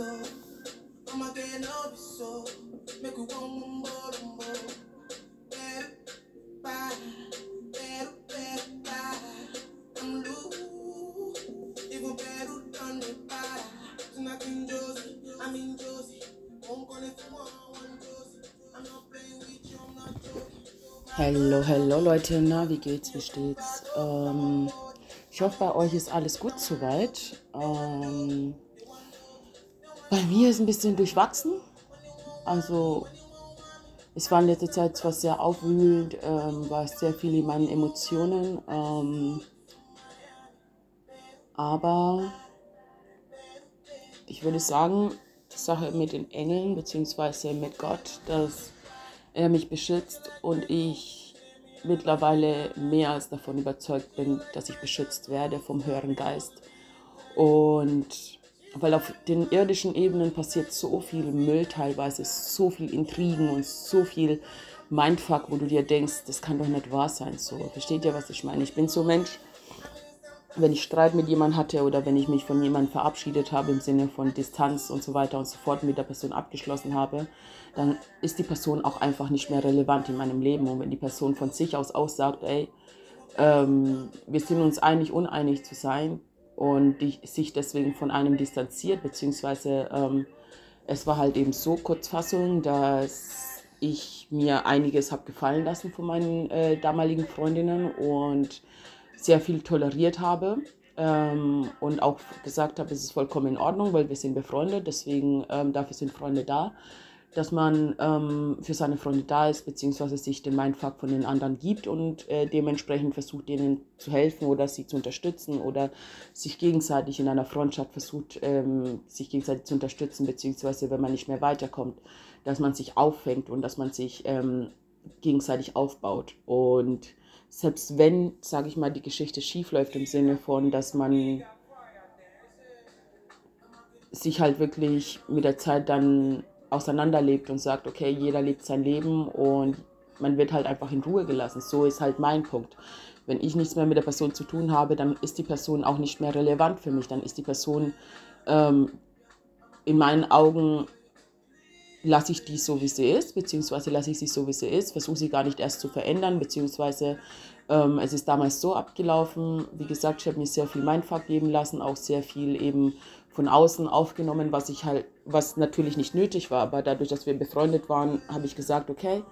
so. So. Make one. I'm one Josie. I'm not playing with you, I'm not joking. Hallo, hallo Leute, na, wie geht's, wie steht's? Ähm, ich hoffe, bei euch ist alles gut soweit. Ähm, bei mir ist ein bisschen durchwachsen. Also, es war in letzter Zeit zwar sehr aufwühlend, ähm, war sehr viel in meinen Emotionen, ähm, aber ich würde sagen, die Sache mit den Engeln bzw. mit Gott, dass er mich beschützt und ich mittlerweile mehr als davon überzeugt bin, dass ich beschützt werde vom höheren Geist. Und weil auf den irdischen Ebenen passiert so viel Müll teilweise, so viel Intrigen und so viel Mindfuck, wo du dir denkst, das kann doch nicht wahr sein. So, versteht ihr, was ich meine? Ich bin so Mensch, wenn ich Streit mit jemandem hatte oder wenn ich mich von jemandem verabschiedet habe im Sinne von Distanz und so weiter und so fort mit der Person abgeschlossen habe, dann ist die Person auch einfach nicht mehr relevant in meinem Leben. Und wenn die Person von sich aus aussagt, ey, ähm, wir sind uns einig, uneinig zu sein und die, sich deswegen von einem distanziert, beziehungsweise ähm, es war halt eben so Kurzfassung, dass ich mir einiges habe gefallen lassen von meinen äh, damaligen Freundinnen und sehr viel toleriert habe ähm, und auch gesagt habe, es ist vollkommen in Ordnung, weil wir sind befreundet, deswegen ähm, dafür sind Freunde da, dass man ähm, für seine Freunde da ist, beziehungsweise sich den Mindfuck von den anderen gibt und äh, dementsprechend versucht, denen zu helfen oder sie zu unterstützen oder sich gegenseitig in einer Freundschaft versucht, ähm, sich gegenseitig zu unterstützen, beziehungsweise wenn man nicht mehr weiterkommt, dass man sich auffängt und dass man sich ähm, gegenseitig aufbaut. Und selbst wenn, sage ich mal, die Geschichte schief läuft im Sinne von, dass man sich halt wirklich mit der Zeit dann auseinanderlebt und sagt, okay, jeder lebt sein Leben und man wird halt einfach in Ruhe gelassen. So ist halt mein Punkt. Wenn ich nichts mehr mit der Person zu tun habe, dann ist die Person auch nicht mehr relevant für mich. Dann ist die Person ähm, in meinen Augen lasse ich die so, wie sie ist, beziehungsweise lasse ich sie so, wie sie ist, versuche sie gar nicht erst zu verändern, beziehungsweise ähm, es ist damals so abgelaufen. Wie gesagt, ich habe mir sehr viel Mindfuck geben lassen, auch sehr viel eben von außen aufgenommen, was ich halt, was natürlich nicht nötig war, aber dadurch, dass wir befreundet waren, habe ich gesagt, okay,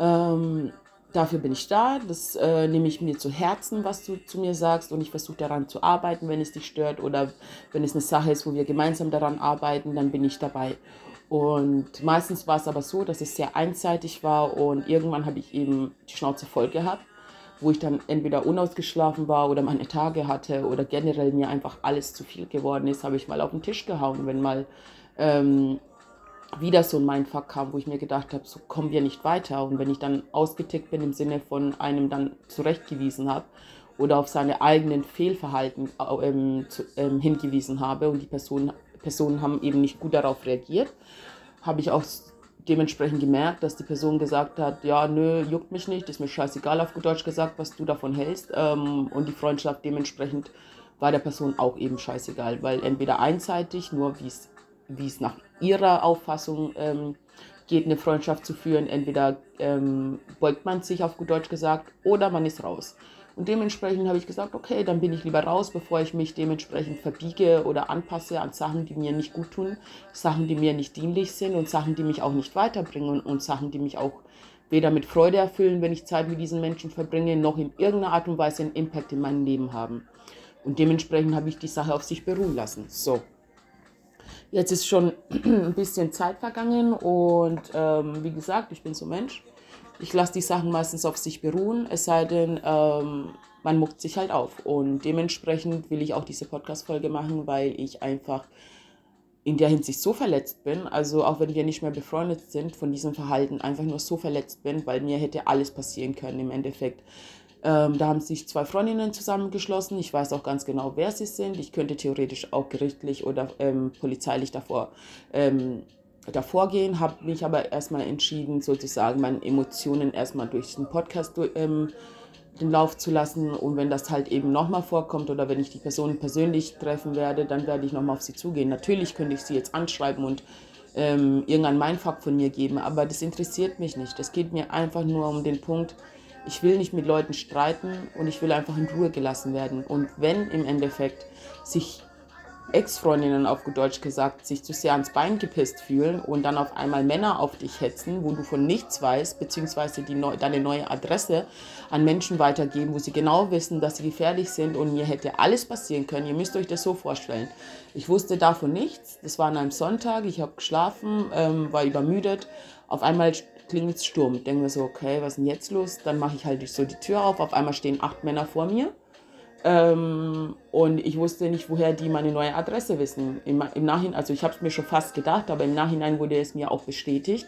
ähm, dafür bin ich da, das äh, nehme ich mir zu Herzen, was du zu mir sagst. Und ich versuche daran zu arbeiten, wenn es dich stört oder wenn es eine Sache ist, wo wir gemeinsam daran arbeiten, dann bin ich dabei. Und meistens war es aber so, dass es sehr einseitig war. Und irgendwann habe ich eben die Schnauze voll gehabt, wo ich dann entweder unausgeschlafen war oder meine Tage hatte oder generell mir einfach alles zu viel geworden ist, habe ich mal auf den Tisch gehauen, wenn mal ähm, wieder so ein Mindfuck kam, wo ich mir gedacht habe, so kommen wir nicht weiter. Und wenn ich dann ausgetickt bin im Sinne von einem dann zurechtgewiesen habe oder auf seine eigenen Fehlverhalten ähm, zu, ähm, hingewiesen habe und die Person Personen haben eben nicht gut darauf reagiert. Habe ich auch dementsprechend gemerkt, dass die Person gesagt hat, ja, nö, juckt mich nicht, ist mir scheißegal auf gut Deutsch gesagt, was du davon hältst. Ähm, und die Freundschaft dementsprechend war der Person auch eben scheißegal, weil entweder einseitig, nur wie es nach ihrer Auffassung ähm, geht, eine Freundschaft zu führen, entweder ähm, beugt man sich auf gut Deutsch gesagt oder man ist raus. Und dementsprechend habe ich gesagt, okay, dann bin ich lieber raus, bevor ich mich dementsprechend verbiege oder anpasse an Sachen, die mir nicht gut tun, Sachen, die mir nicht dienlich sind und Sachen, die mich auch nicht weiterbringen und Sachen, die mich auch weder mit Freude erfüllen, wenn ich Zeit mit diesen Menschen verbringe, noch in irgendeiner Art und Weise einen Impact in meinem Leben haben. Und dementsprechend habe ich die Sache auf sich beruhen lassen. So. Jetzt ist schon ein bisschen Zeit vergangen und ähm, wie gesagt, ich bin so Mensch ich lasse die Sachen meistens auf sich beruhen, es sei denn, ähm, man muckt sich halt auf. Und dementsprechend will ich auch diese Podcast-Folge machen, weil ich einfach in der Hinsicht so verletzt bin, also auch wenn wir nicht mehr befreundet sind, von diesem Verhalten einfach nur so verletzt bin, weil mir hätte alles passieren können im Endeffekt. Ähm, da haben sich zwei Freundinnen zusammengeschlossen. Ich weiß auch ganz genau, wer sie sind. Ich könnte theoretisch auch gerichtlich oder ähm, polizeilich davor ähm, davor gehen, habe mich aber erstmal entschieden, sozusagen meine Emotionen erstmal durch den Podcast ähm, den Lauf zu lassen. Und wenn das halt eben nochmal vorkommt oder wenn ich die Person persönlich treffen werde, dann werde ich nochmal auf sie zugehen. Natürlich könnte ich sie jetzt anschreiben und ähm, irgendein Mindfuck von mir geben, aber das interessiert mich nicht. Es geht mir einfach nur um den Punkt, ich will nicht mit Leuten streiten und ich will einfach in Ruhe gelassen werden. Und wenn im Endeffekt sich Ex-Freundinnen auf Deutsch gesagt sich zu sehr ans Bein gepisst fühlen und dann auf einmal Männer auf dich hetzen, wo du von nichts weißt, beziehungsweise die neu, deine neue Adresse an Menschen weitergeben, wo sie genau wissen, dass sie gefährlich sind und mir hätte alles passieren können. Ihr müsst euch das so vorstellen. Ich wusste davon nichts. Das war an einem Sonntag. Ich habe geschlafen, ähm, war übermüdet. Auf einmal klingelt Sturm. Ich denke mir so, okay, was ist denn jetzt los? Dann mache ich halt so die Tür auf. Auf einmal stehen acht Männer vor mir ähm, und ich wusste nicht, woher die meine neue Adresse wissen. Im, im Nachhinein, also ich habe es mir schon fast gedacht, aber im Nachhinein wurde es mir auch bestätigt,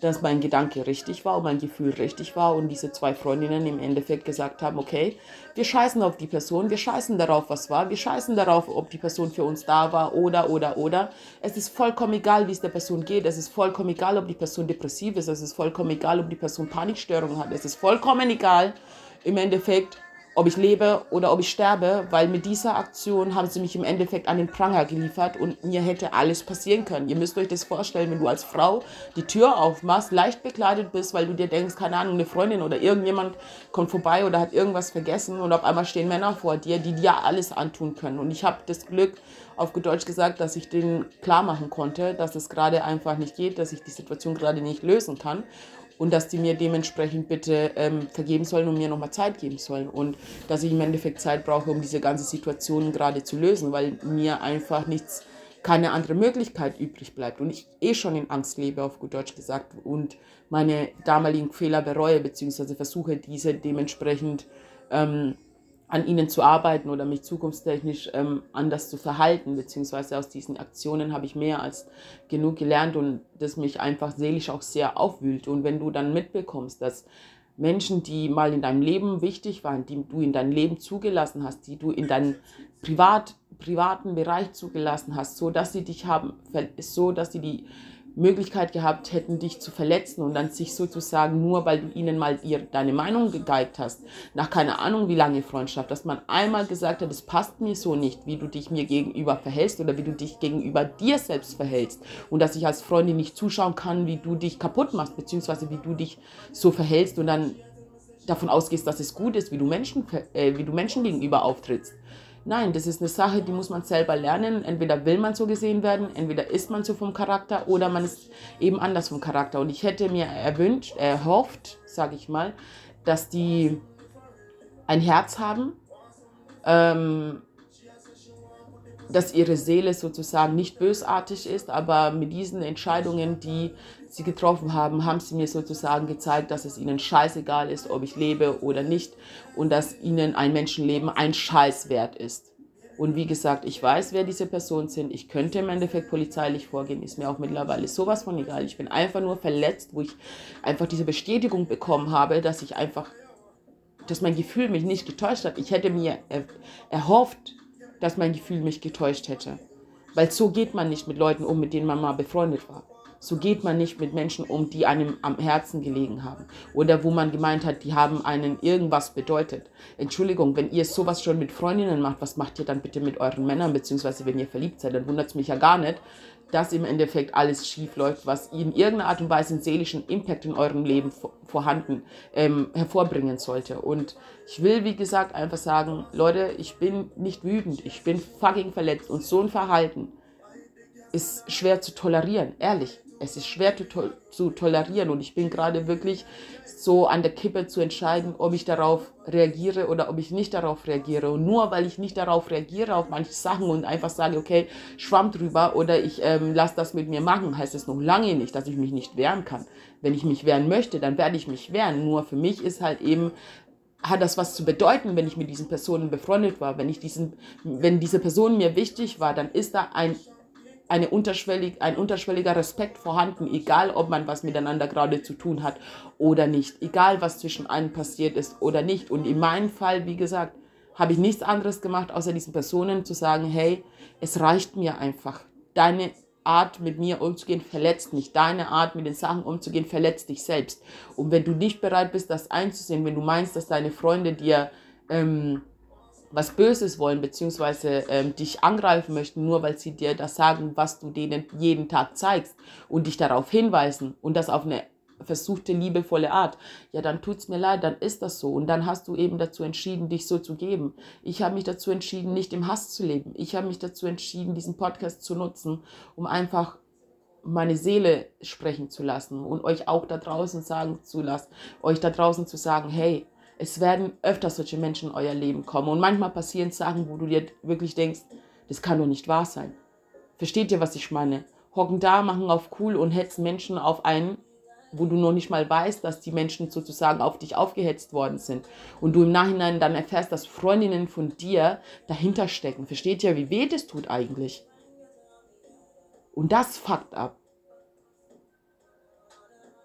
dass mein Gedanke richtig war und mein Gefühl richtig war und diese zwei Freundinnen im Endeffekt gesagt haben, okay, wir scheißen auf die Person, wir scheißen darauf, was war, wir scheißen darauf, ob die Person für uns da war oder, oder, oder. Es ist vollkommen egal, wie es der Person geht, es ist vollkommen egal, ob die Person depressiv ist, es ist vollkommen egal, ob die Person Panikstörungen hat, es ist vollkommen egal, im Endeffekt, ob ich lebe oder ob ich sterbe, weil mit dieser Aktion haben sie mich im Endeffekt an den Pranger geliefert und mir hätte alles passieren können. Ihr müsst euch das vorstellen, wenn du als Frau die Tür aufmachst, leicht bekleidet bist, weil du dir denkst, keine Ahnung, eine Freundin oder irgendjemand kommt vorbei oder hat irgendwas vergessen und auf einmal stehen Männer vor dir, die dir alles antun können. Und ich habe das Glück, auf Deutsch gesagt, dass ich denen klar machen konnte, dass es gerade einfach nicht geht, dass ich die Situation gerade nicht lösen kann und dass die mir dementsprechend bitte ähm, vergeben sollen und mir nochmal Zeit geben sollen. Und dass ich im Endeffekt Zeit brauche, um diese ganze Situation gerade zu lösen, weil mir einfach nichts, keine andere Möglichkeit übrig bleibt und ich eh schon in Angst lebe, auf gut Deutsch gesagt, und meine damaligen Fehler bereue, beziehungsweise versuche diese dementsprechend ähm, an ihnen zu arbeiten oder mich zukunftstechnisch ähm, anders zu verhalten, beziehungsweise aus diesen Aktionen habe ich mehr als genug gelernt und das mich einfach seelisch auch sehr aufwühlt. Und wenn du dann mitbekommst, dass Menschen, die mal in deinem Leben wichtig waren, die du in dein Leben zugelassen hast, die du in deinen Privat, privaten Bereich zugelassen hast, so dass sie dich haben, so dass sie die Möglichkeit gehabt hätten, dich zu verletzen und dann sich sozusagen nur, weil du ihnen mal ihr, deine Meinung gegeigt hast, nach keine Ahnung wie lange Freundschaft, dass man einmal gesagt hat, es passt mir so nicht, wie du dich mir gegenüber verhältst oder wie du dich gegenüber dir selbst verhältst und dass ich als Freundin nicht zuschauen kann, wie du dich kaputt machst, beziehungsweise wie du dich so verhältst und dann davon ausgehst, dass es gut ist, wie du Menschen, äh, wie du Menschen gegenüber auftrittst. Nein, das ist eine Sache, die muss man selber lernen. Entweder will man so gesehen werden, entweder ist man so vom Charakter oder man ist eben anders vom Charakter. Und ich hätte mir erwünscht, erhofft, sage ich mal, dass die ein Herz haben, ähm, dass ihre Seele sozusagen nicht bösartig ist, aber mit diesen Entscheidungen, die sie getroffen haben, haben sie mir sozusagen gezeigt, dass es ihnen scheißegal ist, ob ich lebe oder nicht und dass ihnen ein Menschenleben ein Scheiß wert ist. Und wie gesagt, ich weiß, wer diese Personen sind. Ich könnte im Endeffekt polizeilich vorgehen, ist mir auch mittlerweile sowas von egal. Ich bin einfach nur verletzt, wo ich einfach diese Bestätigung bekommen habe, dass ich einfach, dass mein Gefühl mich nicht getäuscht hat. Ich hätte mir erhofft, dass mein Gefühl mich getäuscht hätte. Weil so geht man nicht mit Leuten um, mit denen man mal befreundet war. So geht man nicht mit Menschen um, die einem am Herzen gelegen haben. Oder wo man gemeint hat, die haben einen irgendwas bedeutet. Entschuldigung, wenn ihr sowas schon mit Freundinnen macht, was macht ihr dann bitte mit euren Männern, beziehungsweise wenn ihr verliebt seid, dann wundert es mich ja gar nicht, dass im Endeffekt alles schief läuft, was in irgendeiner Art und Weise einen seelischen Impact in eurem Leben vorhanden ähm, hervorbringen sollte. Und ich will, wie gesagt, einfach sagen, Leute, ich bin nicht wütend, ich bin fucking verletzt und so ein Verhalten ist schwer zu tolerieren, ehrlich es ist schwer zu, to zu tolerieren und ich bin gerade wirklich so an der Kippe zu entscheiden, ob ich darauf reagiere oder ob ich nicht darauf reagiere. Und nur weil ich nicht darauf reagiere, auf manche Sachen und einfach sage, okay, schwamm drüber oder ich ähm, lasse das mit mir machen, heißt es noch lange nicht, dass ich mich nicht wehren kann. Wenn ich mich wehren möchte, dann werde ich mich wehren. Nur für mich ist halt eben hat das was zu bedeuten, wenn ich mit diesen Personen befreundet war, wenn ich diesen, wenn diese Person mir wichtig war, dann ist da ein eine unterschwellig, ein unterschwelliger Respekt vorhanden, egal ob man was miteinander gerade zu tun hat oder nicht, egal was zwischen einem passiert ist oder nicht. Und in meinem Fall, wie gesagt, habe ich nichts anderes gemacht, außer diesen Personen zu sagen, hey, es reicht mir einfach. Deine Art, mit mir umzugehen, verletzt mich. Deine Art, mit den Sachen umzugehen, verletzt dich selbst. Und wenn du nicht bereit bist, das einzusehen, wenn du meinst, dass deine Freunde dir ähm, was Böses wollen, beziehungsweise ähm, dich angreifen möchten, nur weil sie dir das sagen, was du denen jeden Tag zeigst und dich darauf hinweisen und das auf eine versuchte liebevolle Art, ja, dann tut's mir leid, dann ist das so. Und dann hast du eben dazu entschieden, dich so zu geben. Ich habe mich dazu entschieden, nicht im Hass zu leben. Ich habe mich dazu entschieden, diesen Podcast zu nutzen, um einfach meine Seele sprechen zu lassen und euch auch da draußen sagen zu lassen, euch da draußen zu sagen, hey, es werden öfter solche Menschen in euer Leben kommen. Und manchmal passieren Sachen, wo du dir wirklich denkst, das kann doch nicht wahr sein. Versteht ihr, was ich meine? Hocken da, machen auf cool und hetzen Menschen auf einen, wo du noch nicht mal weißt, dass die Menschen sozusagen auf dich aufgehetzt worden sind. Und du im Nachhinein dann erfährst, dass Freundinnen von dir dahinter stecken. Versteht ihr, wie weh das tut eigentlich? Und das fuckt ab.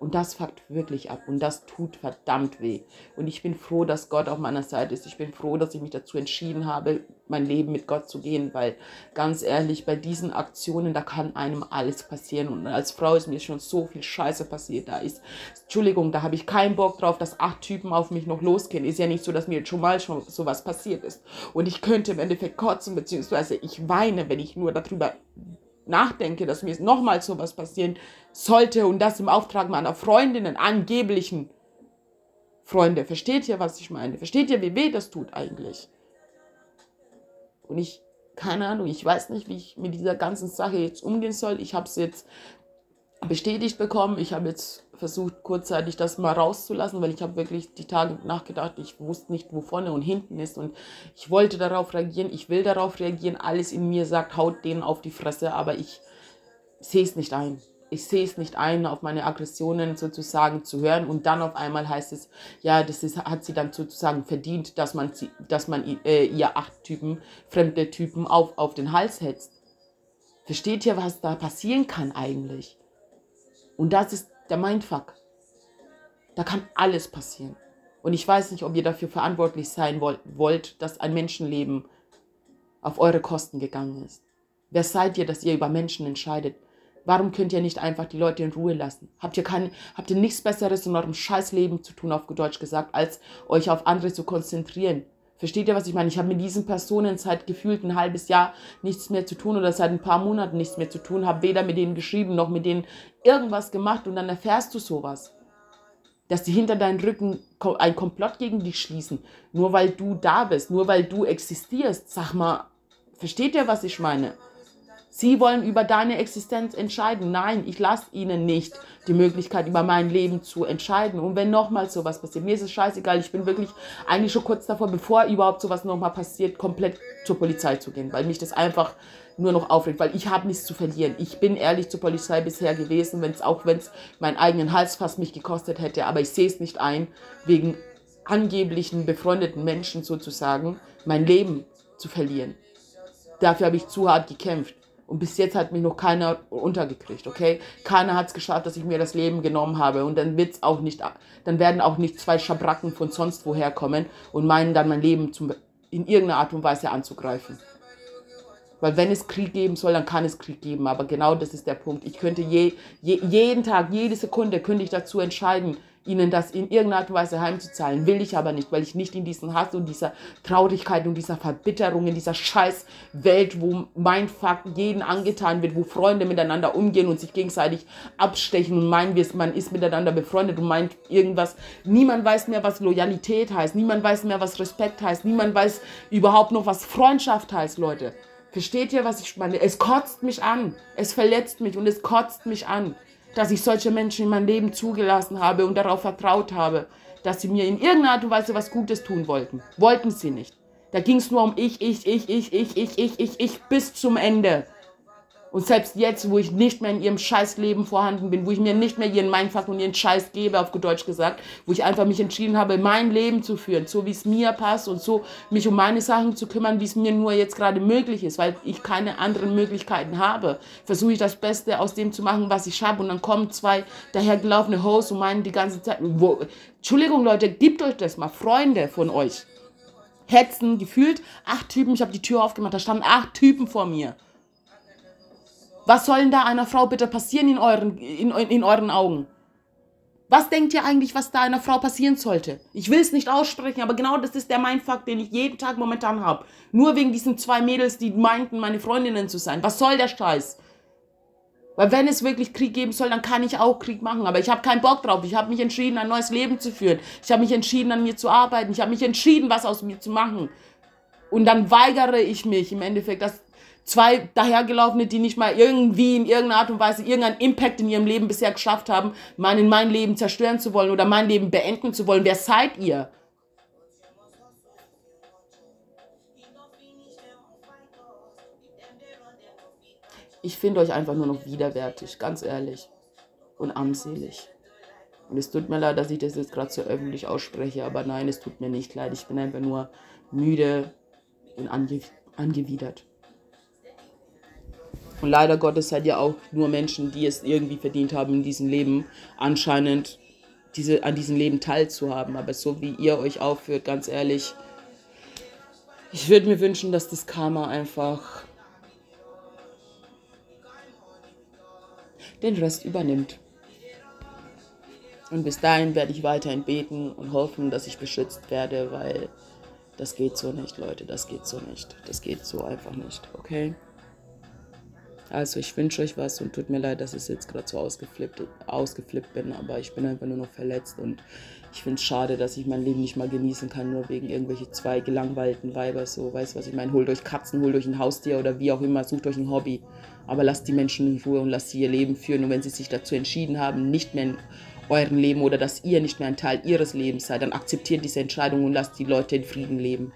Und das fuckt wirklich ab. Und das tut verdammt weh. Und ich bin froh, dass Gott auf meiner Seite ist. Ich bin froh, dass ich mich dazu entschieden habe, mein Leben mit Gott zu gehen. Weil ganz ehrlich, bei diesen Aktionen, da kann einem alles passieren. Und als Frau ist mir schon so viel Scheiße passiert. Da ist, Entschuldigung, da habe ich keinen Bock drauf, dass acht Typen auf mich noch losgehen. Ist ja nicht so, dass mir schon mal schon sowas passiert ist. Und ich könnte im Endeffekt kotzen, beziehungsweise ich weine, wenn ich nur darüber nachdenke, dass mir nochmals sowas passieren sollte und das im Auftrag meiner Freundinnen, angeblichen Freunde. Versteht ihr, was ich meine? Versteht ihr, wie weh das tut eigentlich? Und ich, keine Ahnung, ich weiß nicht, wie ich mit dieser ganzen Sache jetzt umgehen soll. Ich habe es jetzt bestätigt bekommen. Ich habe jetzt versucht, kurzzeitig das mal rauszulassen, weil ich habe wirklich die Tage nachgedacht, ich wusste nicht, wo vorne und hinten ist und ich wollte darauf reagieren, ich will darauf reagieren. Alles in mir sagt, haut denen auf die Fresse, aber ich sehe es nicht ein. Ich sehe es nicht ein, auf meine Aggressionen sozusagen zu hören und dann auf einmal heißt es, ja, das ist, hat sie dann sozusagen verdient, dass man, sie, dass man äh, ihr acht Typen, fremde Typen auf, auf den Hals hetzt. Versteht ihr, was da passieren kann eigentlich? Und das ist der Mindfuck. Da kann alles passieren. Und ich weiß nicht, ob ihr dafür verantwortlich sein wollt, dass ein Menschenleben auf eure Kosten gegangen ist. Wer seid ihr, dass ihr über Menschen entscheidet? Warum könnt ihr nicht einfach die Leute in Ruhe lassen? Habt ihr, kein, habt ihr nichts Besseres in eurem Scheißleben zu tun, auf Deutsch gesagt, als euch auf andere zu konzentrieren? Versteht ihr, was ich meine? Ich habe mit diesen Personen seit gefühlt ein halbes Jahr nichts mehr zu tun oder seit ein paar Monaten nichts mehr zu tun, habe weder mit denen geschrieben noch mit denen irgendwas gemacht und dann erfährst du sowas. Dass die hinter deinen Rücken ein Komplott gegen dich schließen, nur weil du da bist, nur weil du existierst. Sag mal, versteht ihr, was ich meine? Sie wollen über deine Existenz entscheiden. Nein, ich lasse ihnen nicht die Möglichkeit, über mein Leben zu entscheiden. Und wenn nochmals sowas passiert, mir ist es scheißegal, ich bin wirklich eigentlich schon kurz davor, bevor überhaupt sowas nochmal passiert, komplett zur Polizei zu gehen, weil mich das einfach nur noch aufregt, weil ich habe nichts zu verlieren. Ich bin ehrlich zur Polizei bisher gewesen, wenn's, auch wenn es meinen eigenen Hals fast mich gekostet hätte, aber ich sehe es nicht ein, wegen angeblichen befreundeten Menschen sozusagen mein Leben zu verlieren. Dafür habe ich zu hart gekämpft. Und bis jetzt hat mich noch keiner untergekriegt, okay? Keiner hat es geschafft, dass ich mir das Leben genommen habe. Und dann wird's auch nicht, dann werden auch nicht zwei Schabracken von sonst woher kommen und meinen dann mein Leben zum, in irgendeiner Art und Weise anzugreifen. Weil wenn es Krieg geben soll, dann kann es Krieg geben. Aber genau das ist der Punkt. Ich könnte je, je, jeden Tag, jede Sekunde könnte ich dazu entscheiden, ihnen das in irgendeiner Art und Weise heimzuzahlen. Will ich aber nicht, weil ich nicht in diesen Hass und dieser Traurigkeit und dieser Verbitterung, in dieser scheiß Welt, wo mein Fakt jeden angetan wird, wo Freunde miteinander umgehen und sich gegenseitig abstechen und meinen, man ist miteinander befreundet und meint irgendwas. Niemand weiß mehr, was Loyalität heißt. Niemand weiß mehr, was Respekt heißt. Niemand weiß überhaupt noch, was Freundschaft heißt, Leute. Versteht ihr, was ich meine? Es kotzt mich an. Es verletzt mich und es kotzt mich an dass ich solche Menschen in mein Leben zugelassen habe und darauf vertraut habe, dass sie mir in irgendeiner Art und Weise was Gutes tun wollten. Wollten sie nicht. Da ging es nur um ich, ich, ich, ich, ich, ich, ich, ich, ich bis zum Ende. Und selbst jetzt, wo ich nicht mehr in ihrem Scheißleben vorhanden bin, wo ich mir nicht mehr ihren Mindfuck und ihren Scheiß gebe, auf Deutsch gesagt, wo ich einfach mich entschieden habe, mein Leben zu führen, so wie es mir passt und so mich um meine Sachen zu kümmern, wie es mir nur jetzt gerade möglich ist, weil ich keine anderen Möglichkeiten habe, versuche ich das Beste aus dem zu machen, was ich habe. Und dann kommen zwei dahergelaufene Hosts und meinen die ganze Zeit, wo, Entschuldigung Leute, gebt euch das mal, Freunde von euch. Hetzen, gefühlt acht Typen, ich habe die Tür aufgemacht, da standen acht Typen vor mir Was soll denn da einer Frau bitte passieren in euren, in, in euren Augen? Was denkt ihr eigentlich, was da einer Frau passieren sollte? Ich will es nicht aussprechen, aber genau das ist der Mindfuck, den ich jeden Tag momentan habe. Nur wegen diesen zwei Mädels, die meinten, meine Freundinnen zu sein. Was soll der Scheiß? Weil wenn es wirklich Krieg geben soll, dann kann ich auch Krieg machen. Aber ich habe keinen Bock drauf. Ich habe mich entschieden, ein neues Leben zu führen. Ich habe mich entschieden, an mir zu arbeiten. Ich habe mich entschieden, was aus mir zu machen. Und dann weigere ich mich im Endeffekt, dass zwei dahergelaufene, die nicht mal irgendwie in irgendeiner Art und Weise irgendeinen Impact in ihrem Leben bisher geschafft haben, meinen mein Leben zerstören zu wollen oder mein Leben beenden zu wollen. Wer seid ihr? Ich finde euch einfach nur noch widerwärtig, ganz ehrlich. Und armselig. Und es tut mir leid, dass ich das jetzt gerade so öffentlich ausspreche, aber nein, es tut mir nicht leid. Ich bin einfach nur müde und ange angewidert. Und leider Gottes seid ihr auch nur Menschen, die es irgendwie verdient haben, in diesem Leben anscheinend diese, an diesem Leben teilzuhaben. Aber so wie ihr euch aufführt, ganz ehrlich, ich würde mir wünschen, dass das Karma einfach den Rest übernimmt. Und bis dahin werde ich weiterhin beten und hoffen, dass ich beschützt werde, weil das geht so nicht, Leute, das geht so nicht. Das geht so einfach nicht, okay? Also ich wünsche euch was und tut mir leid, dass ich jetzt gerade so ausgeflippt, ausgeflippt bin, aber ich bin einfach nur noch verletzt und ich finde es schade, dass ich mein Leben nicht mal genießen kann, nur wegen irgendwelche zwei gelangweilten Weiber. So, weißt du, was ich meine? Holt euch Katzen, holt euch ein Haustier oder wie auch immer, sucht euch ein Hobby. Aber lasst die Menschen in Ruhe und lasst sie ihr Leben führen. Und wenn sie sich dazu entschieden haben, nicht mehr in eurem Leben oder dass ihr nicht mehr ein Teil ihres Lebens seid, dann akzeptiert diese Entscheidung und lasst die Leute in Frieden leben.